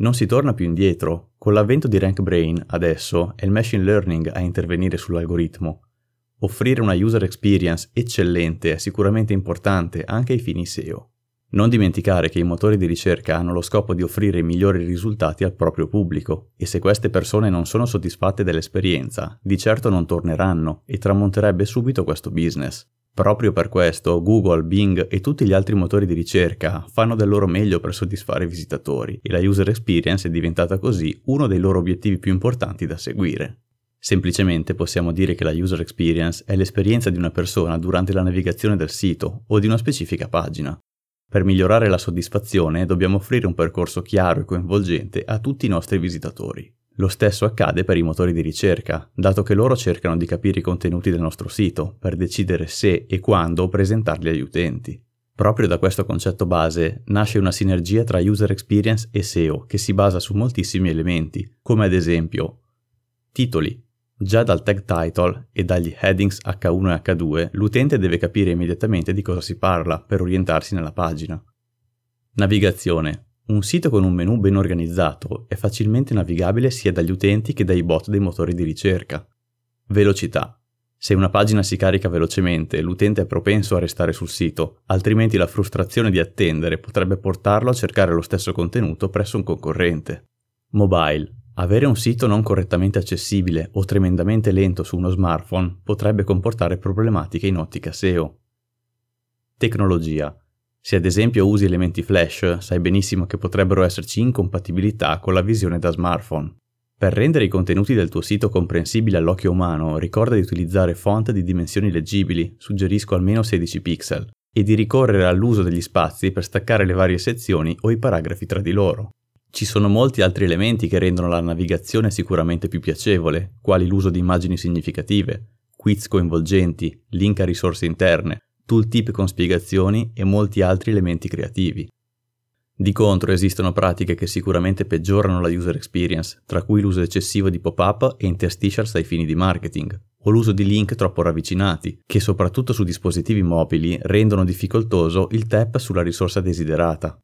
Non si torna più indietro. Con l'avvento di RankBrain, adesso, è il machine learning a intervenire sull'algoritmo. Offrire una user experience eccellente è sicuramente importante anche ai fini SEO. Non dimenticare che i motori di ricerca hanno lo scopo di offrire migliori risultati al proprio pubblico e se queste persone non sono soddisfatte dell'esperienza, di certo non torneranno e tramonterebbe subito questo business. Proprio per questo Google, Bing e tutti gli altri motori di ricerca fanno del loro meglio per soddisfare i visitatori e la user experience è diventata così uno dei loro obiettivi più importanti da seguire. Semplicemente possiamo dire che la user experience è l'esperienza di una persona durante la navigazione del sito o di una specifica pagina. Per migliorare la soddisfazione dobbiamo offrire un percorso chiaro e coinvolgente a tutti i nostri visitatori. Lo stesso accade per i motori di ricerca, dato che loro cercano di capire i contenuti del nostro sito per decidere se e quando presentarli agli utenti. Proprio da questo concetto base nasce una sinergia tra user experience e SEO che si basa su moltissimi elementi, come ad esempio titoli. Già dal tag title e dagli headings H1 e H2 l'utente deve capire immediatamente di cosa si parla per orientarsi nella pagina. Navigazione. Un sito con un menu ben organizzato è facilmente navigabile sia dagli utenti che dai bot dei motori di ricerca. Velocità. Se una pagina si carica velocemente, l'utente è propenso a restare sul sito, altrimenti la frustrazione di attendere potrebbe portarlo a cercare lo stesso contenuto presso un concorrente. Mobile. Avere un sito non correttamente accessibile o tremendamente lento su uno smartphone potrebbe comportare problematiche in ottica SEO. Tecnologia. Se ad esempio usi elementi flash, sai benissimo che potrebbero esserci incompatibilità con la visione da smartphone. Per rendere i contenuti del tuo sito comprensibili all'occhio umano, ricorda di utilizzare font di dimensioni leggibili, suggerisco almeno 16 pixel, e di ricorrere all'uso degli spazi per staccare le varie sezioni o i paragrafi tra di loro. Ci sono molti altri elementi che rendono la navigazione sicuramente più piacevole, quali l'uso di immagini significative, quiz coinvolgenti, link a risorse interne, tooltip con spiegazioni e molti altri elementi creativi. Di contro esistono pratiche che sicuramente peggiorano la user experience, tra cui l'uso eccessivo di pop-up e interstitials ai fini di marketing, o l'uso di link troppo ravvicinati, che soprattutto su dispositivi mobili rendono difficoltoso il tap sulla risorsa desiderata.